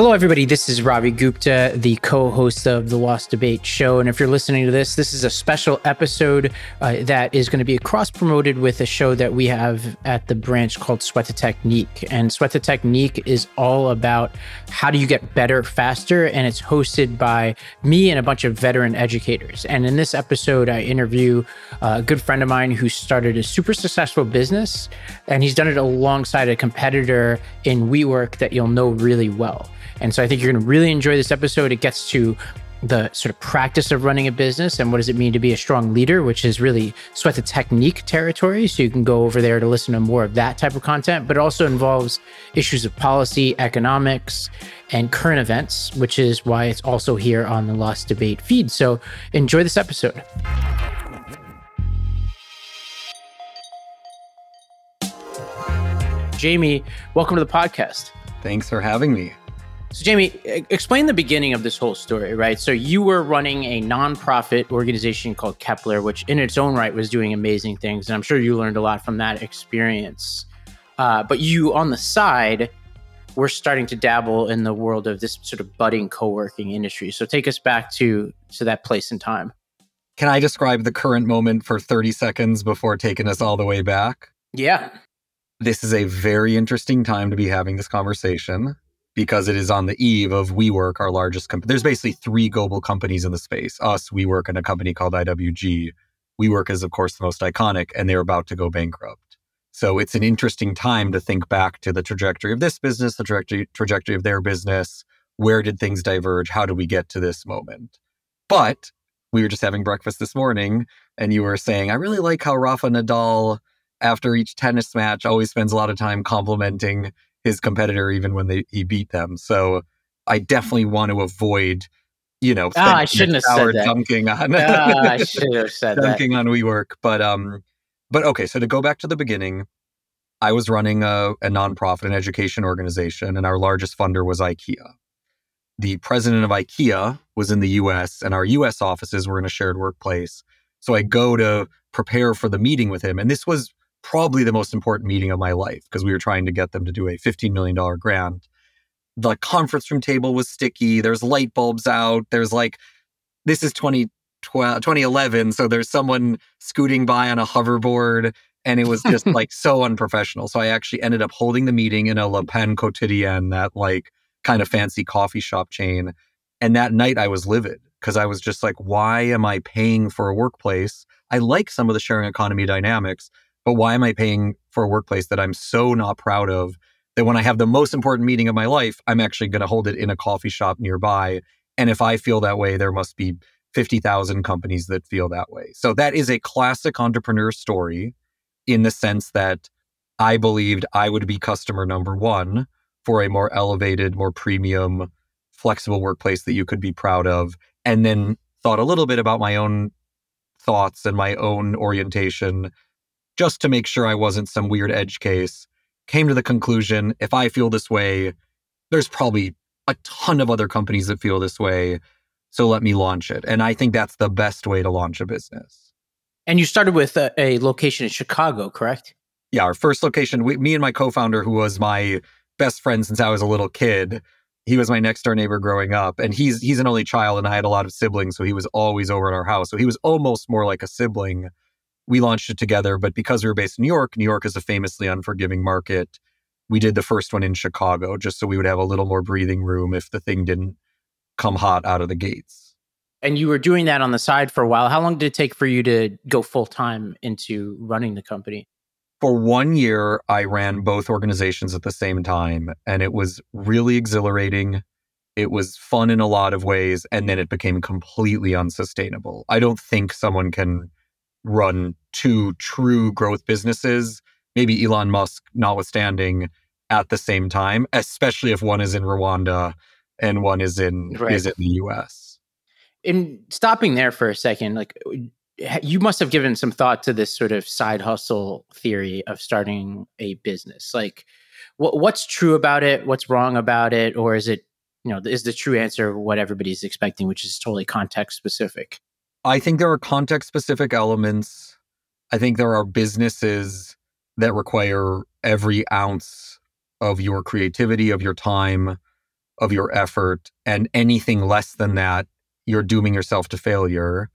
Hello, everybody. This is Ravi Gupta, the co host of the Lost Debate show. And if you're listening to this, this is a special episode uh, that is going to be cross promoted with a show that we have at the branch called Sweat the Technique. And Sweat the Technique is all about how do you get better faster. And it's hosted by me and a bunch of veteran educators. And in this episode, I interview a good friend of mine who started a super successful business. And he's done it alongside a competitor in WeWork that you'll know really well. And so I think you're going to really enjoy this episode. It gets to the sort of practice of running a business and what does it mean to be a strong leader, which is really sweat the technique territory. So you can go over there to listen to more of that type of content, but it also involves issues of policy, economics, and current events, which is why it's also here on the Lost Debate feed. So enjoy this episode. Jamie, welcome to the podcast. Thanks for having me. So, Jamie, explain the beginning of this whole story, right? So, you were running a nonprofit organization called Kepler, which in its own right was doing amazing things. And I'm sure you learned a lot from that experience. Uh, but you, on the side, were starting to dabble in the world of this sort of budding co working industry. So, take us back to, to that place and time. Can I describe the current moment for 30 seconds before taking us all the way back? Yeah. This is a very interesting time to be having this conversation because it is on the eve of WeWork, our largest company. There's basically three global companies in the space us, WeWork, and a company called IWG. WeWork is, of course, the most iconic, and they're about to go bankrupt. So it's an interesting time to think back to the trajectory of this business, the trajectory, trajectory of their business. Where did things diverge? How do we get to this moment? But we were just having breakfast this morning, and you were saying, I really like how Rafa Nadal, after each tennis match, always spends a lot of time complimenting his competitor even when they he beat them. So I definitely want to avoid, you know, ah, I shouldn't have said that. dunking on ah, I should have said dunking that. on WeWork. But um, but okay. So to go back to the beginning, I was running a, a nonprofit, an education organization, and our largest funder was IKEA. The president of IKEA was in the U.S., and our U.S. offices were in a shared workplace. So I go to prepare for the meeting with him, and this was probably the most important meeting of my life because we were trying to get them to do a $15 million grant. The conference room table was sticky. There's light bulbs out. There's like, this is 2012, 2011. So there's someone scooting by on a hoverboard. And it was just like so unprofessional. So I actually ended up holding the meeting in a Le Pain Quotidien, that like kind of fancy coffee shop chain. And that night I was livid because I was just like, why am I paying for a workplace? I like some of the sharing economy dynamics, but why am I paying for a workplace that I'm so not proud of that when I have the most important meeting of my life, I'm actually going to hold it in a coffee shop nearby? And if I feel that way, there must be 50,000 companies that feel that way. So that is a classic entrepreneur story in the sense that I believed I would be customer number one for a more elevated, more premium, flexible workplace that you could be proud of. And then thought a little bit about my own thoughts and my own orientation just to make sure I wasn't some weird edge case, came to the conclusion if I feel this way, there's probably a ton of other companies that feel this way. So let me launch it. And I think that's the best way to launch a business. And you started with a, a location in Chicago, correct? Yeah, our first location, we, me and my co founder, who was my best friend since I was a little kid, he was my next door neighbor growing up and he's he's an only child and i had a lot of siblings so he was always over at our house so he was almost more like a sibling we launched it together. But because we were based in New York, New York is a famously unforgiving market. We did the first one in Chicago just so we would have a little more breathing room if the thing didn't come hot out of the gates. And you were doing that on the side for a while. How long did it take for you to go full time into running the company? For one year, I ran both organizations at the same time, and it was really exhilarating. It was fun in a lot of ways, and then it became completely unsustainable. I don't think someone can run two true growth businesses, maybe Elon Musk notwithstanding, at the same time, especially if one is in Rwanda and one is in right. is in the US. In stopping there for a second, like you must have given some thought to this sort of side hustle theory of starting a business. Like what, what's true about it? What's wrong about it? Or is it, you know, is the true answer what everybody's expecting, which is totally context specific? I think there are context specific elements. I think there are businesses that require every ounce of your creativity, of your time, of your effort. And anything less than that, you're dooming yourself to failure.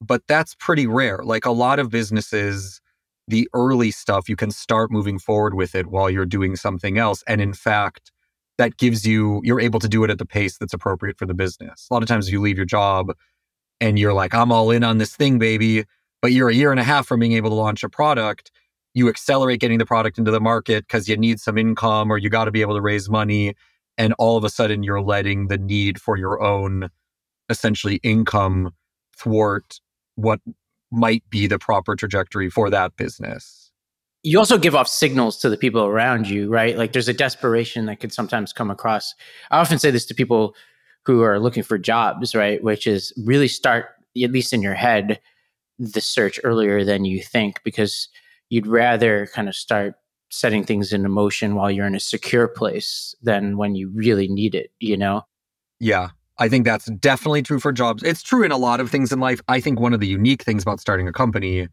But that's pretty rare. Like a lot of businesses, the early stuff, you can start moving forward with it while you're doing something else. And in fact, that gives you, you're able to do it at the pace that's appropriate for the business. A lot of times if you leave your job and you're like, I'm all in on this thing, baby. But you're a year and a half from being able to launch a product. You accelerate getting the product into the market because you need some income or you got to be able to raise money. And all of a sudden, you're letting the need for your own essentially income thwart what might be the proper trajectory for that business. You also give off signals to the people around you, right? Like there's a desperation that could sometimes come across. I often say this to people who are looking for jobs, right? Which is really start, at least in your head, the search earlier than you think because you'd rather kind of start setting things into motion while you're in a secure place than when you really need it, you know? Yeah. I think that's definitely true for jobs. It's true in a lot of things in life. I think one of the unique things about starting a company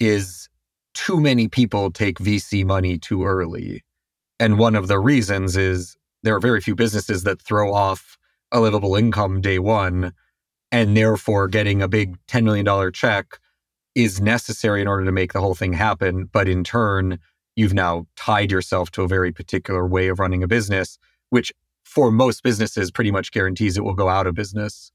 is too many people take VC money too early. And one of the reasons is there are very few businesses that throw off a livable income day one. And therefore, getting a big $10 million check is necessary in order to make the whole thing happen. But in turn, you've now tied yourself to a very particular way of running a business, which for most businesses pretty much guarantees it will go out of business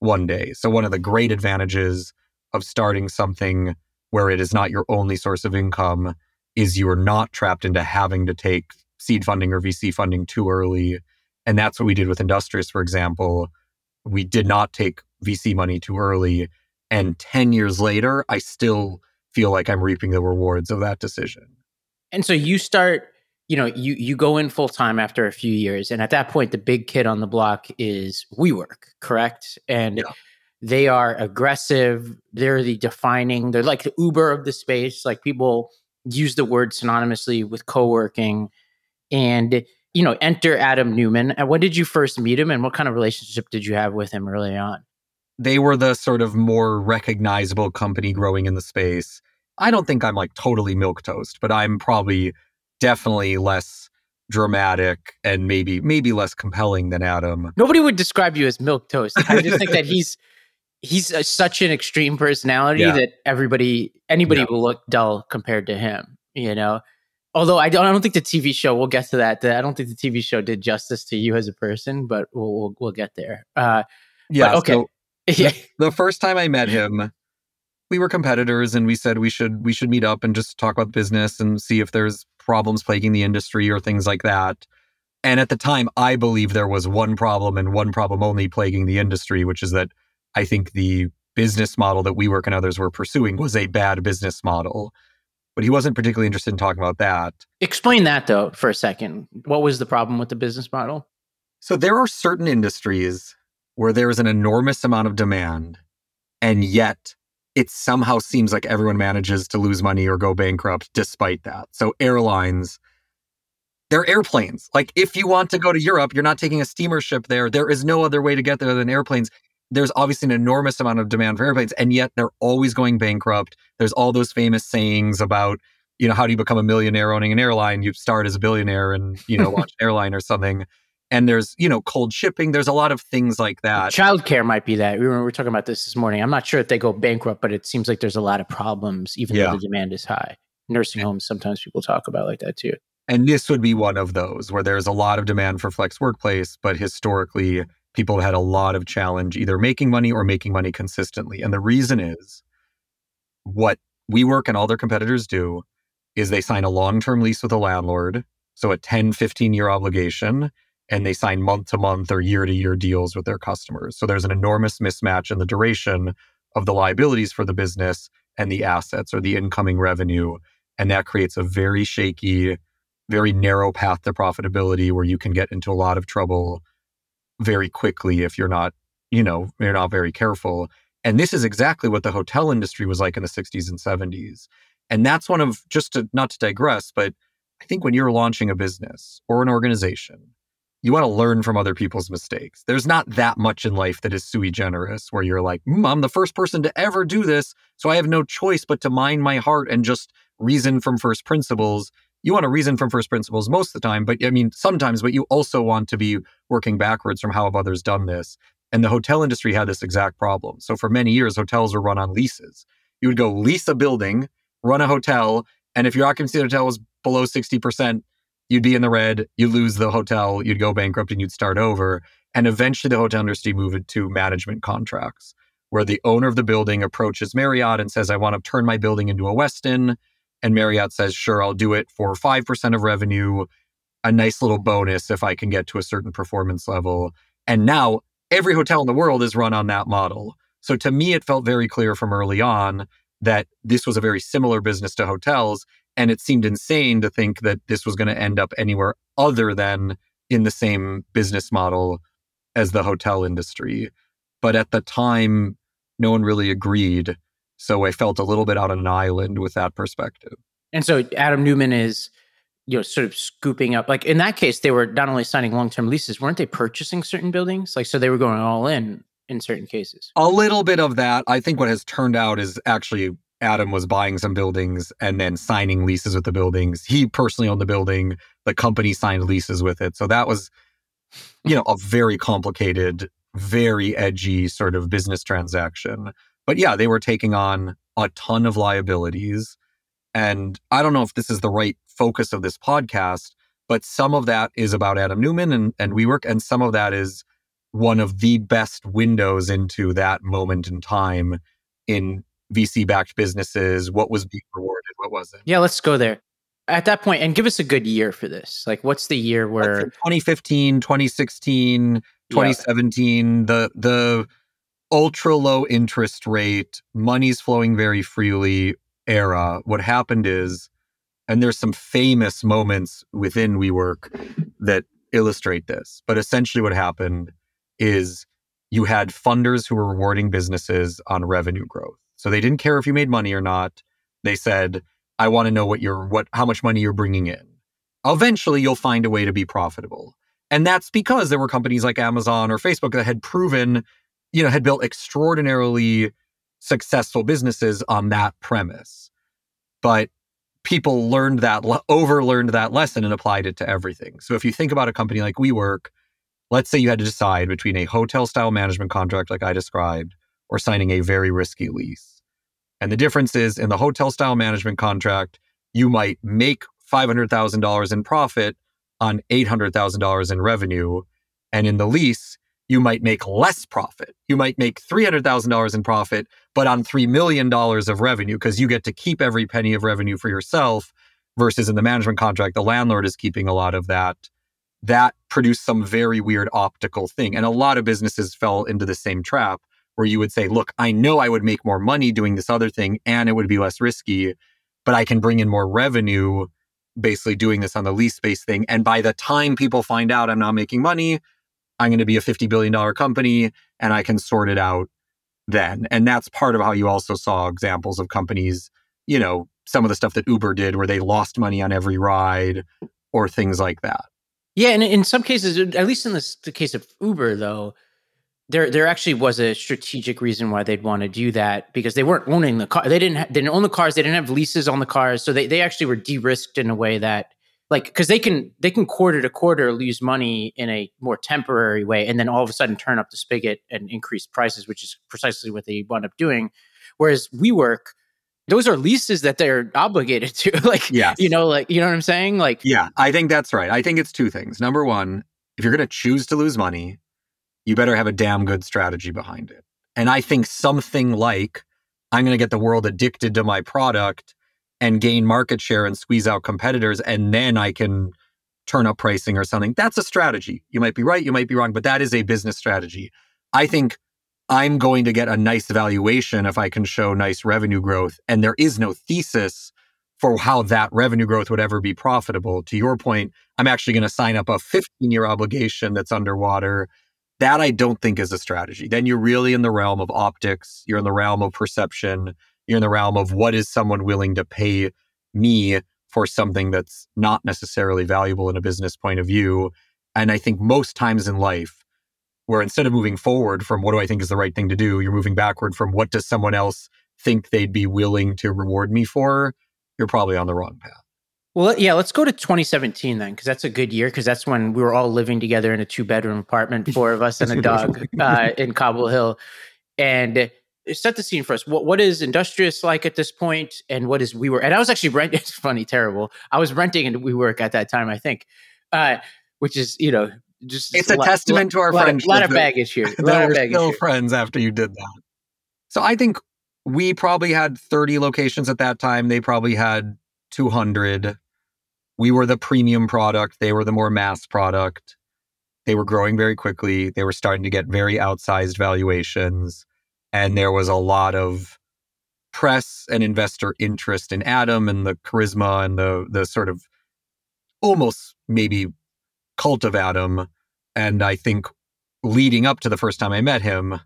one day. So, one of the great advantages of starting something where it is not your only source of income is you are not trapped into having to take seed funding or VC funding too early. And that's what we did with Industrious, for example. We did not take VC money too early. And 10 years later, I still feel like I'm reaping the rewards of that decision. And so you start you know, you you go in full time after a few years, and at that point, the big kid on the block is WeWork, correct? And yeah. they are aggressive. They're the defining. They're like the Uber of the space. Like people use the word synonymously with co-working, and you know, enter Adam Neumann. And when did you first meet him, and what kind of relationship did you have with him early on? They were the sort of more recognizable company growing in the space. I don't think I'm like totally milk toast, but I'm probably definitely less dramatic and maybe maybe less compelling than Adam. Nobody would describe you as milk toast. I just think that he's he's a, such an extreme personality yeah. that everybody anybody yeah. will look dull compared to him. You know, although I don't I don't think the TV show. We'll get to that. I don't think the TV show did justice to you as a person, but we'll we'll, we'll get there. Uh, yeah. okay. So. The, the first time I met him, we were competitors and we said we should we should meet up and just talk about business and see if there's problems plaguing the industry or things like that. And at the time, I believe there was one problem and one problem only plaguing the industry, which is that I think the business model that WeWork and others were pursuing was a bad business model. But he wasn't particularly interested in talking about that. Explain that though for a second. What was the problem with the business model? So there are certain industries where there is an enormous amount of demand, and yet it somehow seems like everyone manages to lose money or go bankrupt despite that. So airlines, they're airplanes. Like if you want to go to Europe, you're not taking a steamer ship there. There is no other way to get there than airplanes. There's obviously an enormous amount of demand for airplanes, and yet they're always going bankrupt. There's all those famous sayings about, you know, how do you become a millionaire owning an airline? You start as a billionaire and, you know, launch an airline or something. And there's you know cold shipping. There's a lot of things like that. Childcare might be that. We were, we were talking about this this morning. I'm not sure if they go bankrupt but it seems like there's a lot of problems even yeah. though the demand is high. Nursing homes sometimes people talk about like that too. And this would be one of those where there's a lot of demand for flex workplace but historically people have had a lot of challenge either making money or making money consistently and the reason is what WeWork and all their competitors do is they sign a long-term lease with a landlord so a 10 15 year obligation and they sign month to month or year to year deals with their customers. So there's an enormous mismatch in the duration of the liabilities for the business and the assets or the incoming revenue. And that creates a very shaky, very narrow path to profitability where you can get into a lot of trouble very quickly if you're not, you know, you're not very careful. And this is exactly what the hotel industry was like in the 60s and 70s. And that's one of just to not to digress, but I think when you're launching a business or an organization, you want to learn from other people's mistakes. There's not that much in life that is sui generis where you're like, mm, I'm the first person to ever do this. So I have no choice but to mind my heart and just reason from first principles. You want to reason from first principles most of the time, but I mean, sometimes, but you also want to be working backwards from how have others done this. And the hotel industry had this exact problem. So for many years, hotels were run on leases. You would go lease a building, run a hotel, and if your occupancy of the hotel was below 60%, you'd be in the red, you lose the hotel, you'd go bankrupt and you'd start over. And eventually the hotel industry moved to management contracts where the owner of the building approaches Marriott and says, I want to turn my building into a Westin. And Marriott says, sure, I'll do it for 5% of revenue, a nice little bonus if I can get to a certain performance level. And now every hotel in the world is run on that model. So to me, it felt very clear from early on that this was a very similar business to hotels. And it seemed insane to think that this was going to end up anywhere other than in the same business model as the hotel industry. But at the time, no one really agreed. So I felt a little bit out on an island with that perspective. And so Adam Neumann is, you know, sort of scooping up. Like in that case, they were not only signing long term leases, weren't they purchasing certain buildings? Like, so they were going all in in certain cases. A little bit of that. I think what has turned out is actually Adam was buying some buildings and then signing leases with the buildings. He personally owned the building. The company signed leases with it. So that was, you know, a very complicated very edgy sort of business transaction. But yeah, they were taking on a ton of liabilities. And I don't know if this is the right focus of this podcast, but some of that is about Adam Neumann and, and WeWork, and some of that is one of the best windows into that moment in time in VC backed businesses. What was being rewarded? What wasn't? Yeah, let's go there. At that point, and give us a good year for this. Like, what's the year where 2015, 2016, 2017 yeah. the the ultra low interest rate money's flowing very freely era what happened is and there's some famous moments within WeWork that illustrate this but essentially what happened is you had funders who were rewarding businesses on revenue growth. So they didn't care if you made money or not. They said i want to know what you're what how much money you're bringing in. Eventually you'll find a way to be profitable. And that's because there were companies like Amazon or Facebook that had proven, you know, had built extraordinarily successful businesses on that premise. But people learned that, overlearned that lesson and applied it to everything. So if you think about a company like WeWork, let's say you had to decide between a hotel style management contract like I described or signing a very risky lease. And the difference is in the hotel style management contract, you might make $500,000 in profit on $800,000 in revenue. And in the lease, you might make less profit. You might make $300,000 in profit, but on $3 million of revenue because you get to keep every penny of revenue for yourself versus in the management contract, the landlord is keeping a lot of that. That produced some very weird optical thing. And a lot of businesses fell into the same trap where you would say, look, I know I would make more money doing this other thing and it would be less risky, but I can bring in more revenue basically doing this on the lease space thing. And by the time people find out I'm not making money, I'm going to be a $50 billion company and I can sort it out then. And that's part of how you also saw examples of companies, you know, some of the stuff that Uber did where they lost money on every ride or things like that. Yeah. And in some cases, at least in the case of Uber, though, there there actually was a strategic reason why they'd want to do that because they weren't owning the car. They didn't ha- they didn't own the cars. They didn't have leases on the cars, so they they actually were de-risked in a way that like because they can they can quarter to quarter lose money in a more temporary way, and then all of a sudden turn up the spigot and increase prices, which is precisely what they wound up doing. Whereas we work those are leases that they're obligated to. like, yeah you know, like you know what I'm saying? Like, yeah, I think that's right. I think it's two things. Number one, if you're going to choose to lose money, you better have a damn good strategy behind it. And I think something like I'm going to get the world addicted to my product and gain market share and squeeze out competitors, and then I can turn up pricing or something. That's a strategy. You might be right, you might be wrong, but that is a business strategy. I think I'm going to get a nice valuation if I can show nice revenue growth. And there is no thesis for how that revenue growth would ever be profitable. To your point, I'm actually going to sign up a 15 year obligation that's underwater that I don't think is a strategy. Then you're really in the realm of optics, you're in the realm of perception, you're in the realm of what is someone willing to pay me for something that's not necessarily valuable in a business point of view. And I think most times in life, where instead of moving forward from what do I think is the right thing to do, you're moving backward from what does someone else think they'd be willing to reward me for, you're probably on the wrong path. Well, yeah, let's go to 2017 then, because that's a good year. Because that's when we were all living together in a two bedroom apartment, four of us and a dog uh, in Cobble Hill. And set the scene for us. What what is Industrious like at this point, and what is we WeWork? And I was actually renting. It's funny, terrible. I was renting in WeWork at that time, I think, uh, which is you know just it's a, lot, testament to our friendship. A lot of baggage here. A lot of baggage still here. friends after you did that. So I think we probably had 30 locations at that time. They probably had 200. We were the premium product. They were the more mass product. They were growing very quickly. They were starting to get very outsized valuations. And there was a lot of press and investor interest in Adam and the charisma and the the sort of almost maybe cult of Adam. And I think leading up to the first time I met him,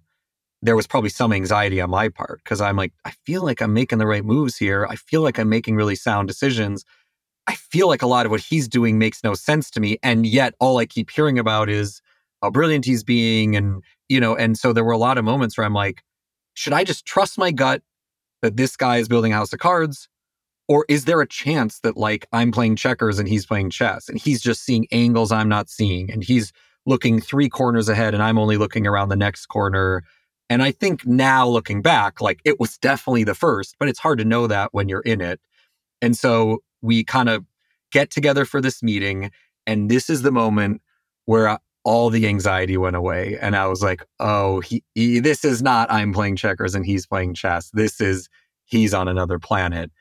there was probably some anxiety on my part because I'm like, I feel like I'm making the right moves here. I feel like I'm making really sound decisions. I feel like a lot of what he's doing makes no sense to me. And yet all I keep hearing about is how brilliant he's being. And, you know, and so there were a lot of moments where I'm like, should I just trust my gut that this guy is building house of cards? Or is there a chance that like I'm playing checkers and he's playing chess and he's just seeing angles I'm not seeing and he's looking three corners ahead and I'm only looking around the next corner? And I think now looking back, like it was definitely the first, but it's hard to know that when you're in it. And so we kind of get together for this meeting. And this is the moment where all the anxiety went away. And I was like, oh, he, he, this is not I'm playing checkers and he's playing chess. This is he's on another planet.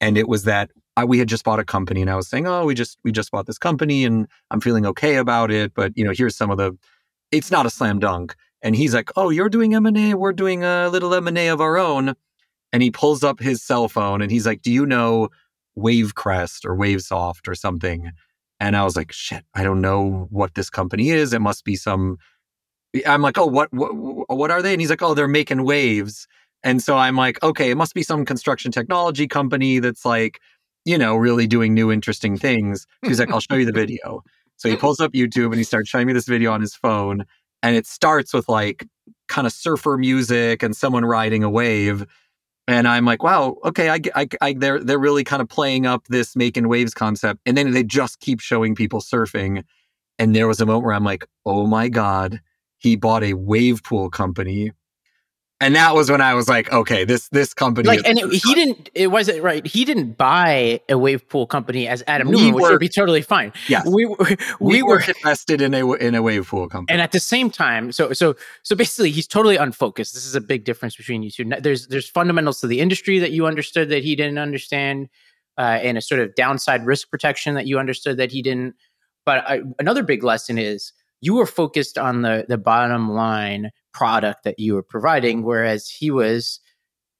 And it was that I, we had just bought a company and I was saying, oh, we just we just bought this company and I'm feeling okay about it. But you know, here's some of the it's not a slam dunk. And he's like, oh, you're doing M&A. We're doing a little M&A of our own. And he pulls up his cell phone and he's like, do you know Wavecrest or Wavesoft or something? And I was like, shit, I don't know what this company is. It must be some. I'm like, oh, what, what, what are they? And he's like, oh, they're making waves. And so I'm like, okay, it must be some construction technology company that's like, you know, really doing new interesting things. He's like, I'll show you the video. So he pulls up YouTube and he starts showing me this video on his phone. And it starts with like kind of surfer music and someone riding a wave and I'm like, wow, okay, I, I, I, they're they're really kind of playing up this making waves concept, and then they just keep showing people surfing, and there was a moment where I'm like, oh my god, he bought a wave pool company, and that was when I was like, okay, this this company, like, and it, he didn't, it wasn't right. He didn't buy a wave pool company as Adam we Neumann, were, which would be totally fine. Yeah, we we, we were invested in a in a wave pool company, and at the same time, so so so basically, he's totally unfocused. This is a big difference between you two. There's there's fundamentals to the industry that you understood that he didn't understand, uh, and a sort of downside risk protection that you understood that he didn't. But I, another big lesson is you were focused on the the bottom line product that you were providing, whereas he was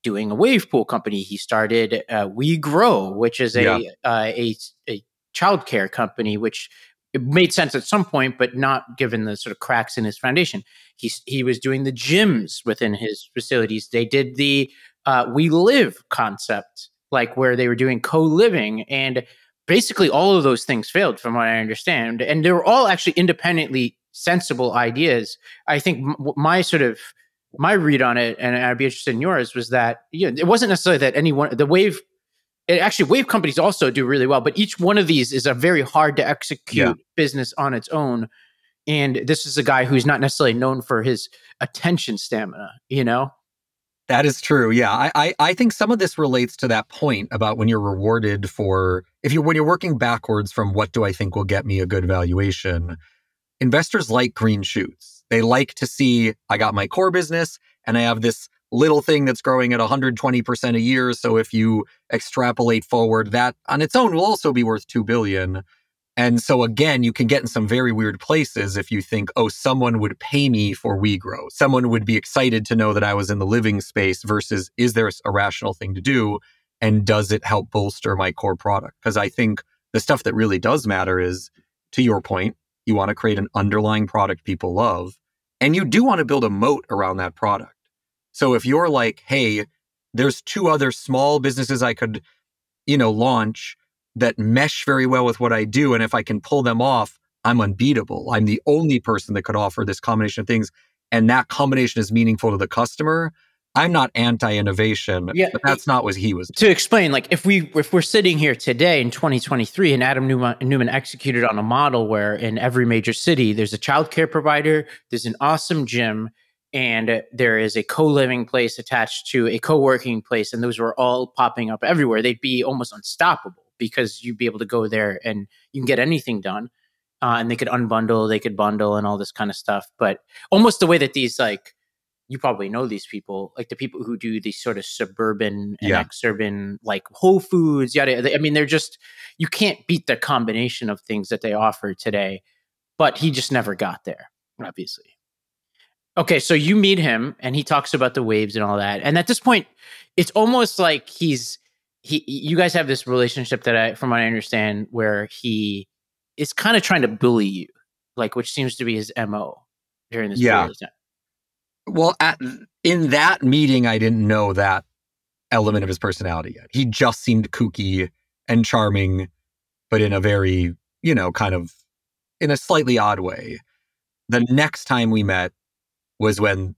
doing a wave pool company. He started uh, We Grow, which is a, yeah. uh, a a childcare company, which it made sense at some point, but not given the sort of cracks in his foundation. He he was doing the gyms within his facilities. They did the uh, We Live concept, like where they were doing co living, and basically all of those things failed, from what I understand. And they were all actually independently sensible ideas. I think m- my sort of my read on it, and I'd be interested in yours, was that you know, it wasn't necessarily that anyone the wave. It actually, wave companies also do really well, but each one of these is a very hard to execute yeah. business on its own. And this is a guy who's not necessarily known for his attention stamina, you know? That is true. Yeah. I, I, I think some of this relates to that point about when you're rewarded for if you're when you're working backwards from what do I think will get me a good valuation, investors like green shoots. They like to see I got my core business and I have this little thing that's growing at 120% a year. So if you extrapolate forward, that on its own will also be worth 2 billion. And so again, you can get in some very weird places if you think, oh, someone would pay me for We Grow. Someone would be excited to know that I was in the living space versus is there a rational thing to do? And does it help bolster my core product? Because I think the stuff that really does matter is, to your point, you want to create an underlying product people love, and you do want to build a moat around that product. So if you're like, hey, there's two other small businesses I could, you know, launch that mesh very well with what I do. And if I can pull them off, I'm unbeatable. I'm the only person that could offer this combination of things. And that combination is meaningful to the customer. I'm not anti-innovation, Yeah, but that's not what he was. to explain like if we if we're sitting here today in 2023 and Adam Neumann, Neumann executed on a model where in every major city there's a childcare provider there's an awesome gym and there is a co-living place attached to a co-working place and those were all popping up everywhere they'd be almost unstoppable because you'd be able to go there and you can get anything done uh, and they could unbundle they could bundle and all this kind of stuff but almost the way that these like you probably know these people, like the people who do these sort of suburban and Yeah. exurban, like Whole Foods, yada. I mean, they're just you can't beat the combination of things that they offer today. But he just never got there, obviously. Okay, so you meet him, and he talks about the waves and all that. And at this point, it's almost like he's he. You guys have this relationship that I, from what I understand, where he is kind of trying to bully you, like which seems to be his mo during this Yeah. period of time. Well, at, in that meeting, I didn't know that element of his personality yet. He just seemed kooky and charming, but in a very, you know, kind of in a slightly odd way. The next time we met was when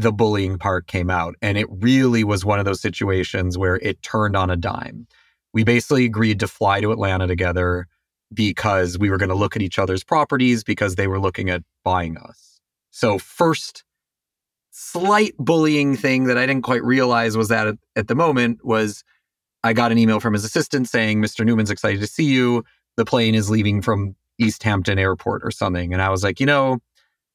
the bullying part came out. And it really was one of those situations where it turned on a dime. We basically agreed to fly to Atlanta together because we were going to look at each other's properties because they were looking at buying us. So, first slight bullying thing that I didn't quite realize was that at, at the moment was I got an email from his assistant saying, Mr. Neumann's excited to see you. The plane is leaving from East Hampton Airport or something. And I was like, you know,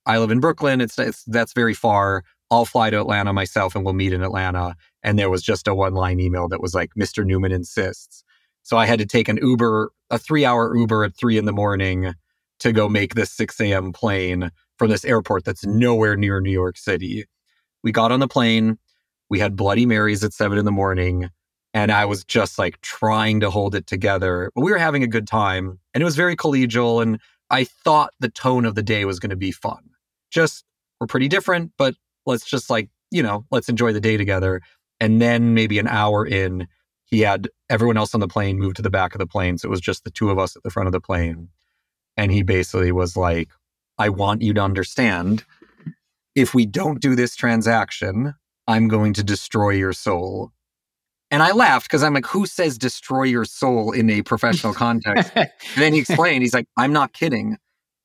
I live in Brooklyn. It's, it's that's very far. I'll fly to Atlanta myself and we'll meet in Atlanta. And there was just a one line email that was like, Mr. Neumann insists. So I had to take an Uber, a three hour Uber at three in the morning to go make this 6 a.m. plane from this airport that's nowhere near New York City. We got on the plane. We had Bloody Marys at seven in the morning. And I was just like trying to hold it together. But we were having a good time and it was very collegial. And I thought the tone of the day was going to be fun. Just, we're pretty different, but let's just like, you know, let's enjoy the day together. And then maybe an hour in, he had everyone else on the plane move to the back of the plane. So it was just the two of us at the front of the plane. And he basically was like, I want you to understand if we don't do this transaction, I'm going to destroy your soul. And I laughed because I'm like, who says destroy your soul in a professional context? and then he explained, he's like, I'm not kidding.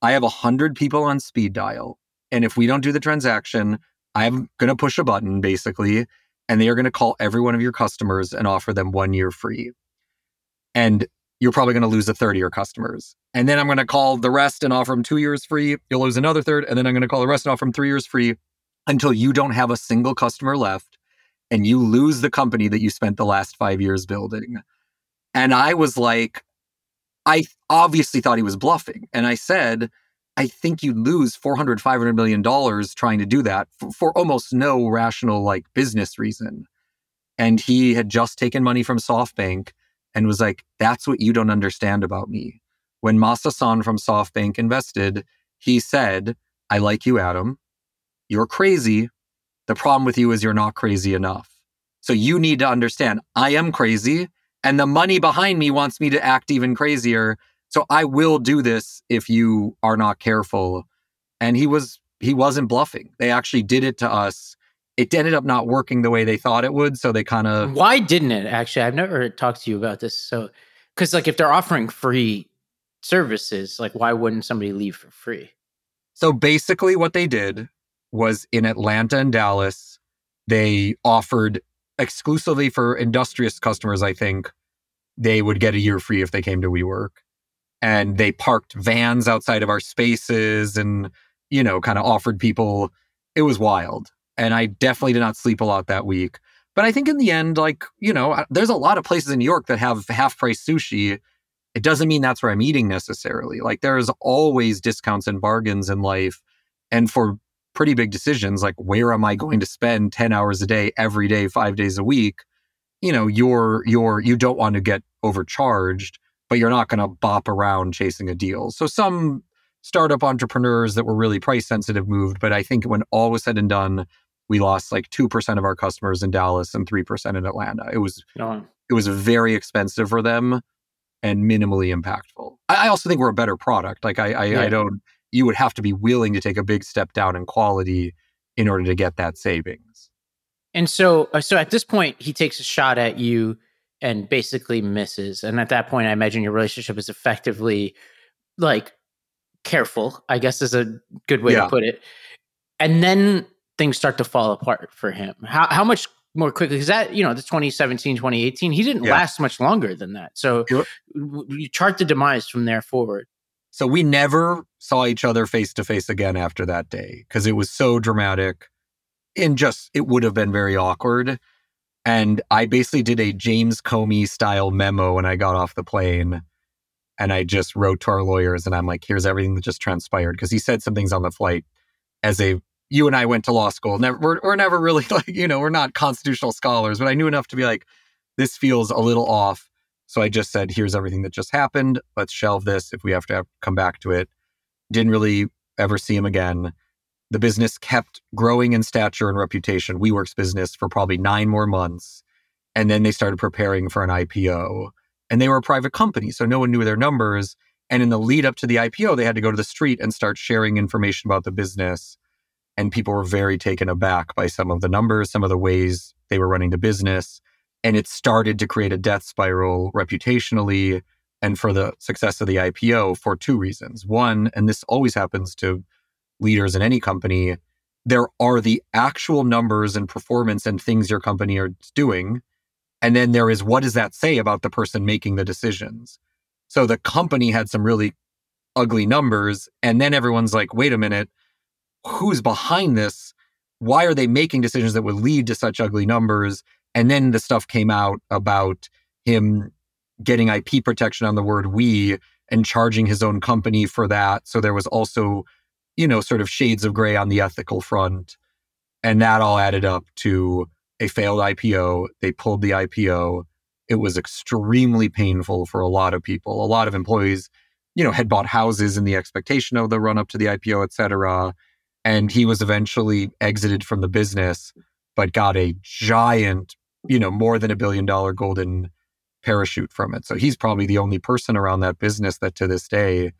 I have a hundred people on speed dial. And if we don't do the transaction, I'm going to push a button basically, and they are going to call every one of your customers and offer them one year free. And you're probably going to lose a third of your customers. And then I'm going to call the rest and offer them two years free. You'll lose another third. And then I'm going to call the rest and offer them three years free until you don't have a single customer left and you lose the company that you spent the last five years building. And I was like, I obviously thought he was bluffing. And I said, I think you'd lose 400, 500 million dollars trying to do that for, for almost no rational like business reason. And he had just taken money from SoftBank and was like, that's what you don't understand about me. When Masa Son from SoftBank invested, he said, I like you, Adam. You're crazy. The problem with you is you're not crazy enough. So you need to understand I am crazy and the money behind me wants me to act even crazier. So I will do this if you are not careful. And he was he wasn't bluffing. They actually did it to us. It ended up not working the way they thought it would, so they kind of Why didn't it actually? I've never talked to you about this. So, because like if they're offering free services, like why wouldn't somebody leave for free? So basically, what they did was in Atlanta and Dallas, they offered exclusively for industrious customers, I think, they would get a year free if they came to WeWork. And they parked vans outside of our spaces and, you know, kind of offered people. It was wild. And I definitely did not sleep a lot that week. But I think in the end, like, you know, there's a lot of places in New York that have half price sushi. It doesn't mean that's where I'm eating necessarily. Like, there's always discounts and bargains in life. And for pretty big decisions, like, where am I going to spend 10 hours a day, every day, five days a week? You know, you're, you're, you don't want to get overcharged, but you're not going to bop around chasing a deal. So some startup entrepreneurs that were really price sensitive moved. But I think when all was said and done, we lost like 2% of our customers in Dallas and 3% in Atlanta. It was No. it was very expensive for them and minimally impactful. I, I also think we're a better product. Like I, I, Yeah. I don't. You would have to be willing to take a big step down in quality in order to get that savings. And so, uh, so at this point, he takes a shot at you and basically misses. And at that point, I imagine your relationship is effectively like careful, I guess is a good way yeah. to put it. And then things start to fall apart for him. How, how much more quickly? Because that, you know, the 2017, 2018, he didn't yeah. last much longer than that. So you chart the demise from there forward. So we never saw each other face to face again after that day because it was so dramatic and just, it would have been very awkward. And I basically did a James Comey style memo when I got off the plane. And I just wrote to our lawyers and I'm like, here's everything that just transpired. Because he said some things on the flight as a, you and I went to law school. Never, we're, we're never really like, you know, we're not constitutional scholars, but I knew enough to be like, this feels a little off. So I just said, here's everything that just happened. Let's shelve this if we have to have, come back to it. Didn't really ever see him again. The business kept growing in stature and reputation, WeWork's business, for probably nine more months. And then they started preparing for an IPO. And they were a private company, so no one knew their numbers. And in the lead up to the IPO, they had to go to the street and start sharing information about the business. And people were very taken aback by some of the numbers, some of the ways they were running the business. And it started to create a death spiral reputationally and for the success of the IPO for two reasons. One, and this always happens to leaders in any company, there are the actual numbers and performance and things your company are doing. And then there is what does that say about the person making the decisions? So the company had some really ugly numbers. And then everyone's like, wait a minute, who's behind this? Why are they making decisions that would lead to such ugly numbers? And then the stuff came out about him getting IP protection on the word we and charging his own company for that. So there was also you know, sort of shades of gray on the ethical front. And that all added up to a failed IPO. They pulled the IPO. It was extremely painful for a lot of people. A lot of employees, you know, had bought houses in the expectation of the run up to the IPO, et cetera. And he was eventually exited from the business, but got a giant, you know, more than a billion dollar golden parachute from it. So he's probably the only person around that business that to this day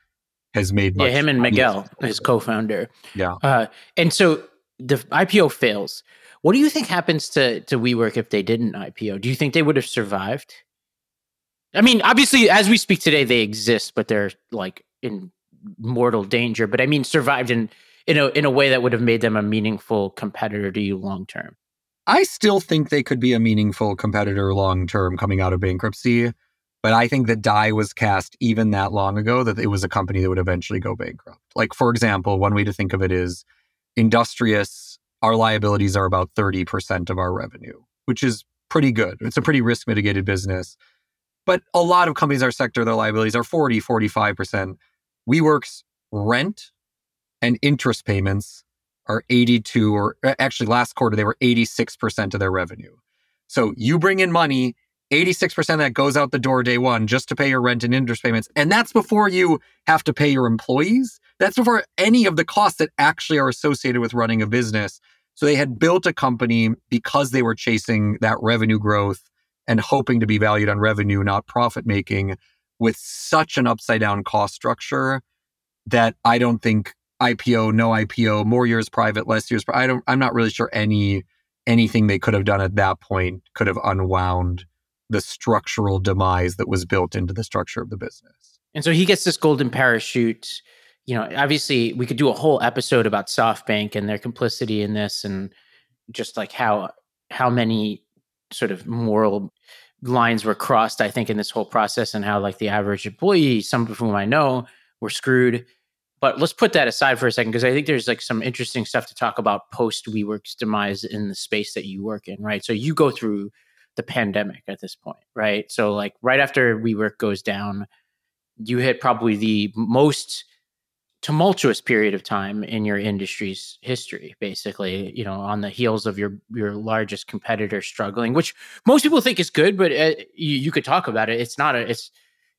has made yeah him and Miguel, his co-founder. Yeah, uh, and so the IPO fails. What do you think happens to to WeWork if they didn't IPO? Do you think they would have survived? I mean, obviously, as we speak today, they exist, but they're like in mortal danger. But I mean, survived in in a in a way that would have made them a meaningful competitor to you long term. I still think they could be a meaningful competitor long term coming out of bankruptcy. But I think that die was cast even that long ago that it was a company that would eventually go bankrupt. Like, for example, one way to think of it is industrious, our liabilities are about 30% of our revenue, which is pretty good. It's a pretty risk mitigated business. But a lot of companies in our sector, their liabilities are 40, 45%. WeWork's rent and interest payments are 82, or actually last quarter, they were 86% of their revenue. So you bring in money 86% that goes out the door day one just to pay your rent and interest payments. And that's before you have to pay your employees. That's before any of the costs that actually are associated with running a business. So they had built a company because they were chasing that revenue growth and hoping to be valued on revenue, not profit making, with such an upside down cost structure that I don't think IPO, no IPO, more years private, less years. I don't. I'm not really sure any anything they could have done at that point could have unwound the structural demise that was built into the structure of the business. And so he gets this golden parachute. You know, obviously, we could do a whole episode about SoftBank and their complicity in this, and just like how how many sort of moral lines were crossed. I think in this whole process, and how like the average employee, some of whom I know, were screwed. But let's put that aside for a second because I think there's like some interesting stuff to talk about post WeWork's demise in the space that you work in, right? So you go through the pandemic at this point, right? So like right after WeWork goes down, you hit probably the most tumultuous period of time in your industry's history basically you know on the heels of your your largest competitor struggling which most people think is good but uh, you, you could talk about it it's not a it's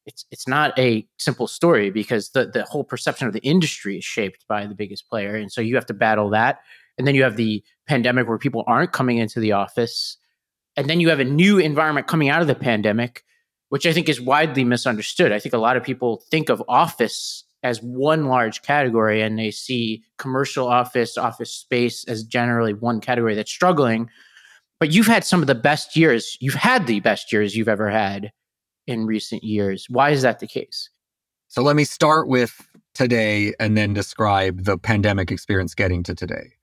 it's it's not a simple story because the the whole perception of the industry is shaped by the biggest player and so you have to battle that and then you have the pandemic where people aren't coming into the office and then you have a new environment coming out of the pandemic, which I think is widely misunderstood. I think a lot of people think of office as one large category and they see commercial office, office space as generally one category that's struggling. But you've had some of the best years. You've had the best years you've ever had in recent years. Why is that the case? So let me start with today and then describe the pandemic experience getting to today.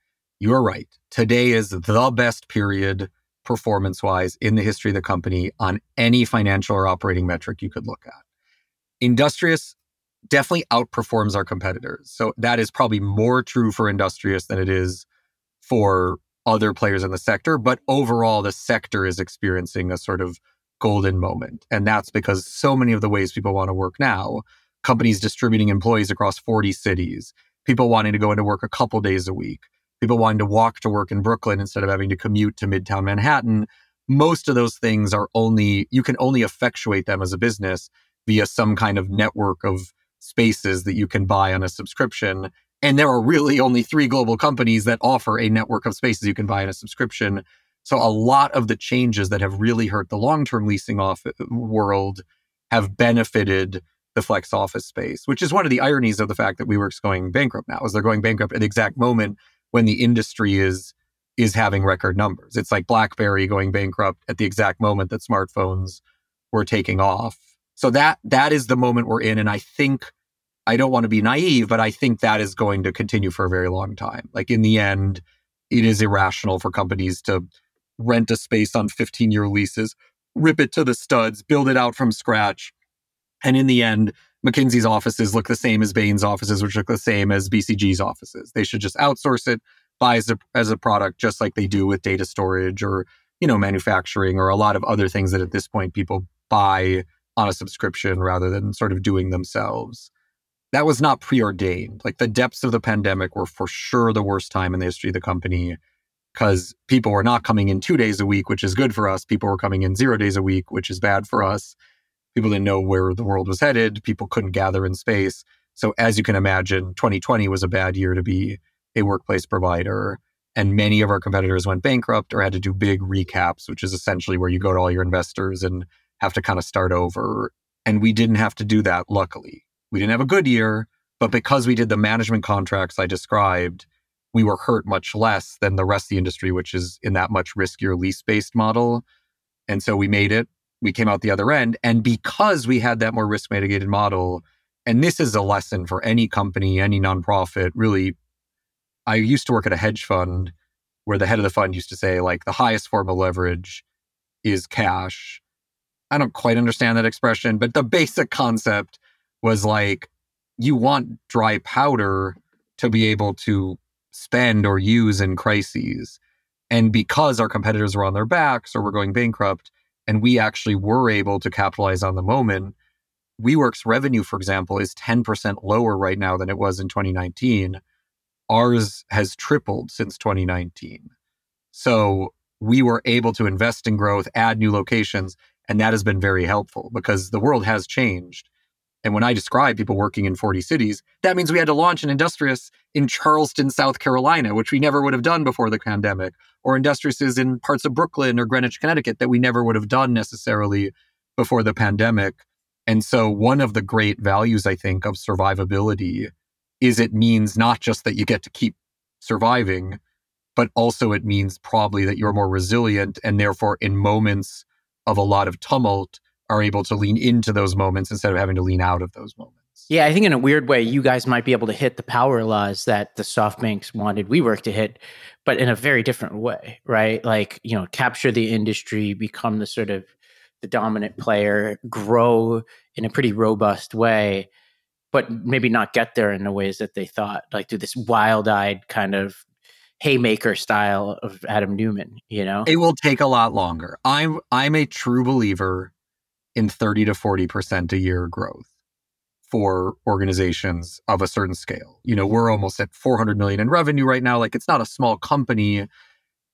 You are right. Today is the best period performance wise in the history of the company on any financial or operating metric you could look at. Industrious definitely outperforms our competitors. So that is probably more true for Industrious than it is for other players in the sector. But overall, the sector is experiencing a sort of golden moment. And that's because so many of the ways people want to work now, companies distributing employees across 40 cities, people wanting to go into work a couple days a week, people wanting to walk to work in Brooklyn instead of having to commute to Midtown Manhattan. Most of those things are only, you can only effectuate them as a business via some kind of network of spaces that you can buy on a subscription. And there are really only three global companies that offer a network of spaces you can buy on a subscription. So a lot of the changes that have really hurt the long-term leasing off uh, world have benefited the flex office space, which is one of the ironies of the fact that WeWork's going bankrupt now, is they're going bankrupt at the exact moment when the industry is is having record numbers. It's like BlackBerry going bankrupt at the exact moment that smartphones were taking off. So that that is the moment we're in. And I think I don't want to be naive, but I think that is going to continue for a very long time. Like in the end, it is irrational for companies to rent a space on 15 year leases, rip it to the studs, build it out from scratch. And in the end, McKinsey's offices look the same as Bain's offices, which look the same as BCG's offices. They should just outsource it, buy as a, as a product, just like they do with data storage or, you know, manufacturing or a lot of other things that at this point people buy on a subscription rather than sort of doing themselves. That was not preordained. Like the depths of the pandemic were for sure the worst time in the history of the company because people were not coming in two days a week, which is good for us. People were coming in zero days a week, which is bad for us. People didn't know where the world was headed. People couldn't gather in space. So, as you can imagine, 2020 was a bad year to be a workplace provider. And many of our competitors went bankrupt or had to do big recaps, which is essentially where you go to all your investors and have to kind of start over. And we didn't have to do that, luckily. We didn't have a good year, but because we did the management contracts I described, we were hurt much less than the rest of the industry, which is in that much riskier lease based model. And so we made it. We came out the other end. And because we had that more risk mitigated model, and this is a lesson for any company, any nonprofit, really. I used to work at a hedge fund where the head of the fund used to say, like, the highest form of leverage is cash. I don't quite understand that expression, but the basic concept was like you want dry powder to be able to spend or use in crises. And because our competitors were on their backs or were going bankrupt, and we actually were able to capitalize on the moment, WeWork's revenue, for example, is 10% lower right now than it was in 2019. Ours has tripled since 2019. So we were able to invest in growth, add new locations, and that has been very helpful because the world has changed. And when I describe people working in 40 cities, that means we had to launch an Industrious in Charleston, South Carolina, which we never would have done before the pandemic, or Industriouses in parts of Brooklyn or Greenwich, Connecticut that we never would have done necessarily before the pandemic. And so, one of the great values, I think, of survivability is it means not just that you get to keep surviving, but also it means probably that you're more resilient and therefore in moments of a lot of tumult are able to lean into those moments instead of having to lean out of those moments. Yeah, I think in a weird way, you guys might be able to hit the power laws that the SoftBanks wanted WeWork to hit, but in a very different way, right? Like, you know, capture the industry, become the sort of the dominant player, grow in a pretty robust way, but maybe not get there in the ways that they thought, like do this wild eyed kind of haymaker style of Adam Neumann, you know? It will take a lot longer. I'm I'm a true believer in 30 to 40% a year growth for organizations of a certain scale. You know, we're almost at 400 million in revenue right now. Like it's not a small company.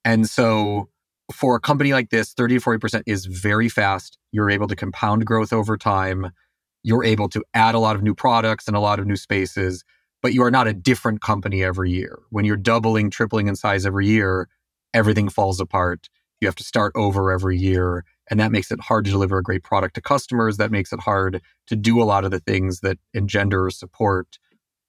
And so for a company like this, 30 to 40% is very fast. You're able to compound growth over time. You're able to add a lot of new products and a lot of new spaces but you are not a different company every year. When you're doubling, tripling in size every year, everything falls apart. You have to start over every year. And that makes it hard to deliver a great product to customers. That makes it hard to do a lot of the things that engender or support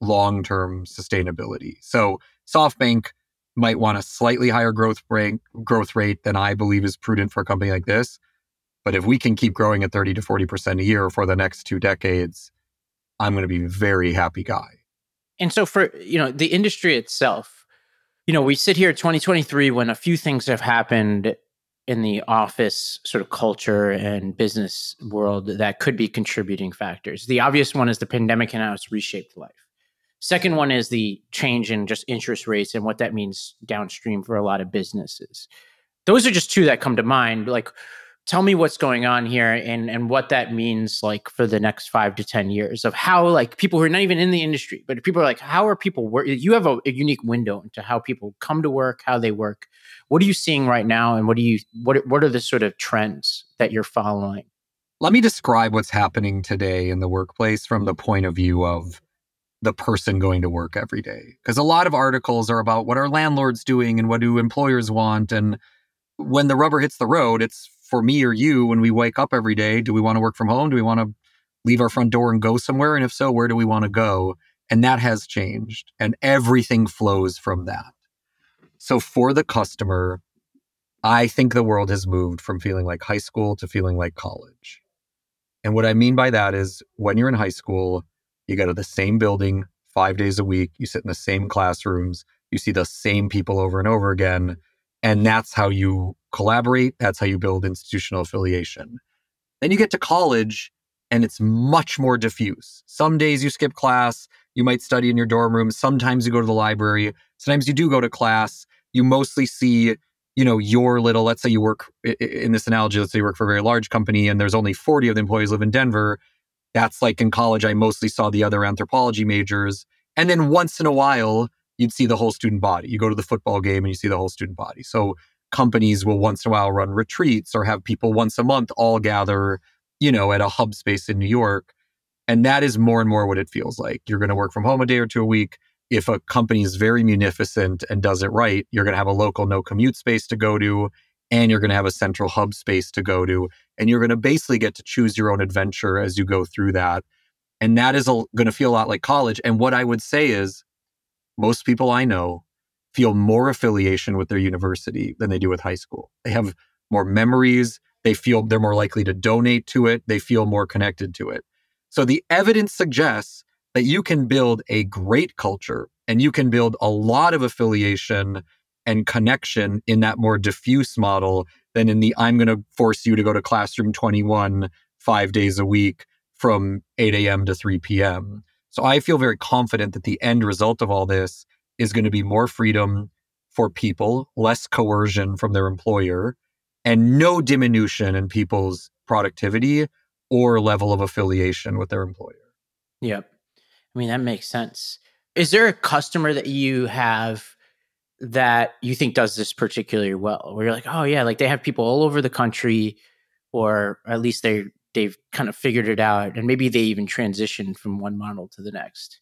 long term sustainability. So, SoftBank, might want a slightly higher growth rate, growth rate than I believe is prudent for a company like this. But if we can keep growing at 30 to 40% a year for the next two decades, I'm going to be a very happy guy. And so for, you know, the industry itself, you know, we sit here 2023 when a few things have happened in the office sort of culture and business world that could be contributing factors. The obvious one is the pandemic and how it's reshaped life. Second one is the change in just interest rates and what that means downstream for a lot of businesses. Those are just two that come to mind. Like, tell me what's going on here and and what that means like for the next five to ten years of how like people who are not even in the industry but people are like how are people work you have a, a, unique window into how people come to work how they work. What are you seeing right now and what do you what what are the sort of trends that you're following? Let me describe what's happening today in the workplace from the point of view of the person going to work every day. Because a lot of articles are about what are landlords doing and what do employers want and when the rubber hits the road it's for me or you when we wake up every day do we want to work from home do we want to leave our front door and go somewhere and if so where do we want to go and that has changed and everything flows from that so for the customer i think the world has moved from feeling like high school to feeling like college and what i mean by that is when you're in high school you go to the same building five days a week. You sit in the same classrooms. You see the same people over and over again. And that's how you collaborate. That's how you build institutional affiliation. Then you get to college and it's much more diffuse. Some days you skip class. You might study in your dorm room. Sometimes you go to the library. Sometimes you do go to class. You mostly see, you know, your little, let's say you work in this analogy, let's say you work for a very large company and there's only 40 of the employees live in Denver that's like in college, I mostly saw the other anthropology majors. And then once in a while, you'd see the whole student body. You go to the football game and you see the whole student body. So companies will once in a while run retreats or have people once a month all gather, you know, at a hub space in New York. And that is more and more what it feels like. You're going to work from home a day or two a week. If a company is very munificent and does it right, you're going to have a local no commute space to go to and you're going to have a central hub space to go to. And you're going to basically get to choose your own adventure as you go through that. And that is going to feel a lot like college. And what I would say is, most people I know feel more affiliation with their university than they do with high school. They have more memories. They feel they're more likely to donate to it. They feel more connected to it. So the evidence suggests that you can build a great culture and you can build a lot of affiliation and connection in that more diffuse model than in the I'm going to force you to go to classroom 21 five days a week from 8 a.m. to 3 p.m. So I feel very confident that the end result of all this is going to be more freedom for people, less coercion from their employer, and no diminution in people's productivity or level of affiliation with their employer. Yep. I mean, that makes sense. Is there a customer that you have that you think does this particularly well where you're like oh yeah like they have people all over the country or at least they they've kind of figured it out and maybe they even transitioned from one model to the next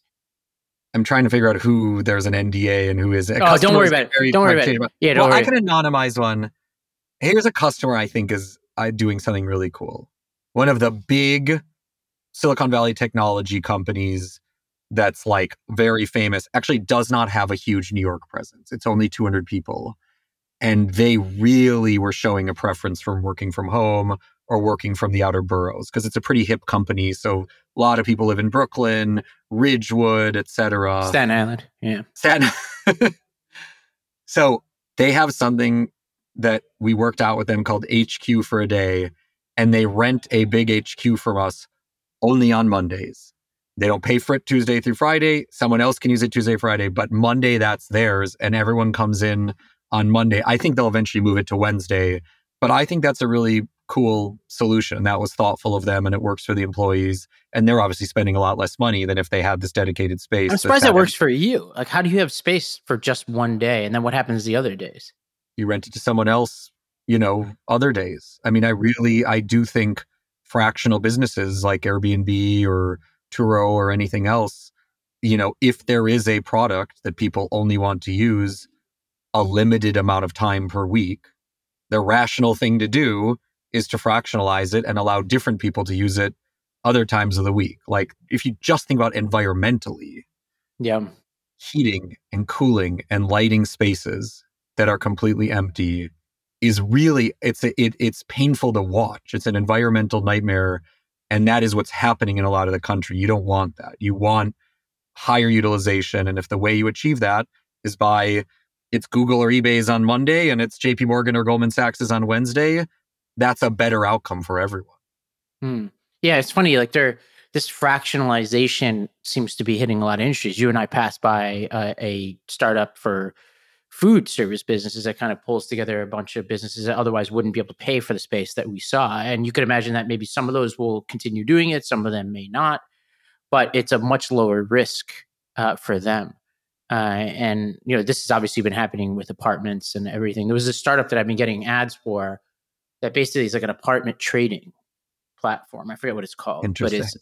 i'm trying to figure out who there's an nda and who is oh don't worry about it don't worry about it about. yeah well, i can anonymize one here's a customer i think is uh, doing something really cool one of the big silicon valley technology companies that's like very famous actually does not have a huge New York presence. It's only 200 people. And they really were showing a preference from working from home or working from the outer boroughs because it's a pretty hip company. So a lot of people live in Brooklyn, Ridgewood, etc. Staten Island. Yeah. Staten. so they have something that we worked out with them called HQ for a day. And they rent a big HQ from us only on Mondays. They don't pay for it Tuesday through Friday. Someone else can use it Tuesday, Friday, but Monday, that's theirs. And everyone comes in on Monday. I think they'll eventually move it to Wednesday, but I think that's a really cool solution. That was thoughtful of them and it works for the employees. And they're obviously spending a lot less money than if they had this dedicated space. I'm surprised that works for you. Like, how do you have space for just one day? And then what happens the other days? You rent it to someone else, you know, other days. I mean, I really, I do think fractional businesses like Airbnb or Turo or anything else, you know, if there is a product that people only want to use a limited amount of time per week, the rational thing to do is to fractionalize it and allow different people to use it other times of the week. Like if you just think about environmentally, yeah, heating and cooling and lighting spaces that are completely empty is really it's a, it, it's painful to watch. It's an environmental nightmare, and that is what's happening in a lot of the country. You don't want that. You want higher utilization, and if the way you achieve that is by it's Google or eBay's on Monday and it's JP Morgan or Goldman Sachs is on Wednesday, that's a better outcome for everyone. Hmm. Yeah, it's funny. Like there, this fractionalization seems to be hitting a lot of industries. You and I passed by uh, a startup for food service businesses that kind of pulls together a bunch of businesses that otherwise wouldn't be able to pay for the space that we saw. And you could imagine that maybe some of those will continue doing it, some of them may not, but it's a much lower risk uh, for them. Uh, and you know, this has obviously been happening with apartments and everything. There was a startup that I've been getting ads for that basically is like an apartment trading platform. I forget what it's called, but it's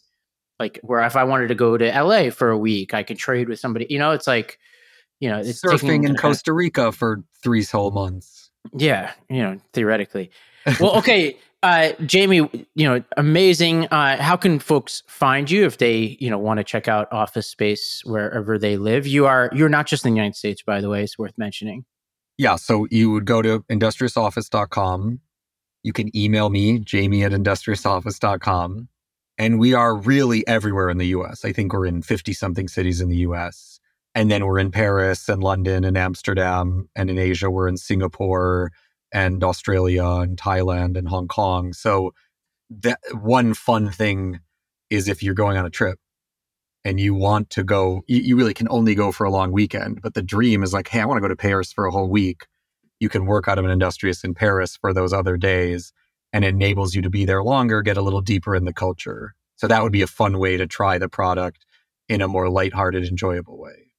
like where if I wanted to go to LA for a week, I can trade with somebody. You know, it's like you know, it's surfing in Costa Rica for three whole months. Yeah, you know, theoretically. Well, okay, uh, Jamie, you know, amazing. Uh, how can folks find you if they, you know, want to check out office space wherever they live? You are you're not just in the United States, by the way. It's worth mentioning. Yeah, so you would go to industriousoffice.com. You can email me, Jamie at industriousoffice.com. And we are really everywhere in the US. I think we're in 50 something cities in the US. And then we're in Paris and London and Amsterdam. And in Asia, we're in Singapore and Australia and Thailand and Hong Kong. So that one fun thing is if you're going on a trip and you want to go, you, you, really can only go for a long weekend. But the dream is like, hey, I want to go to Paris for a whole week. You can work out of an industrious in Paris for those other days and enables you to be there longer, get a little deeper in the culture. So that would be a fun way to try the product in a more lighthearted, enjoyable way.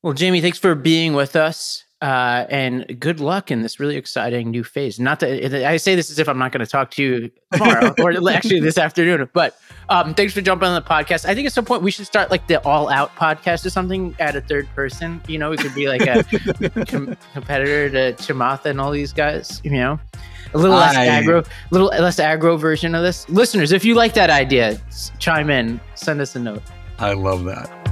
Well, Jamie, thanks for being with us. Uh, and good luck in this really exciting new phase. Not that I say this as if I'm not going to talk to you tomorrow or actually this afternoon, but um, thanks for jumping on the podcast. I think at some point we should start like the all out podcast or something at a third person. You know, we could be like a com- competitor to Chamath and all these guys, you know, a little less I... aggro, little less aggro version of this. Listeners, if you like that idea, chime in, send us a note. I love that.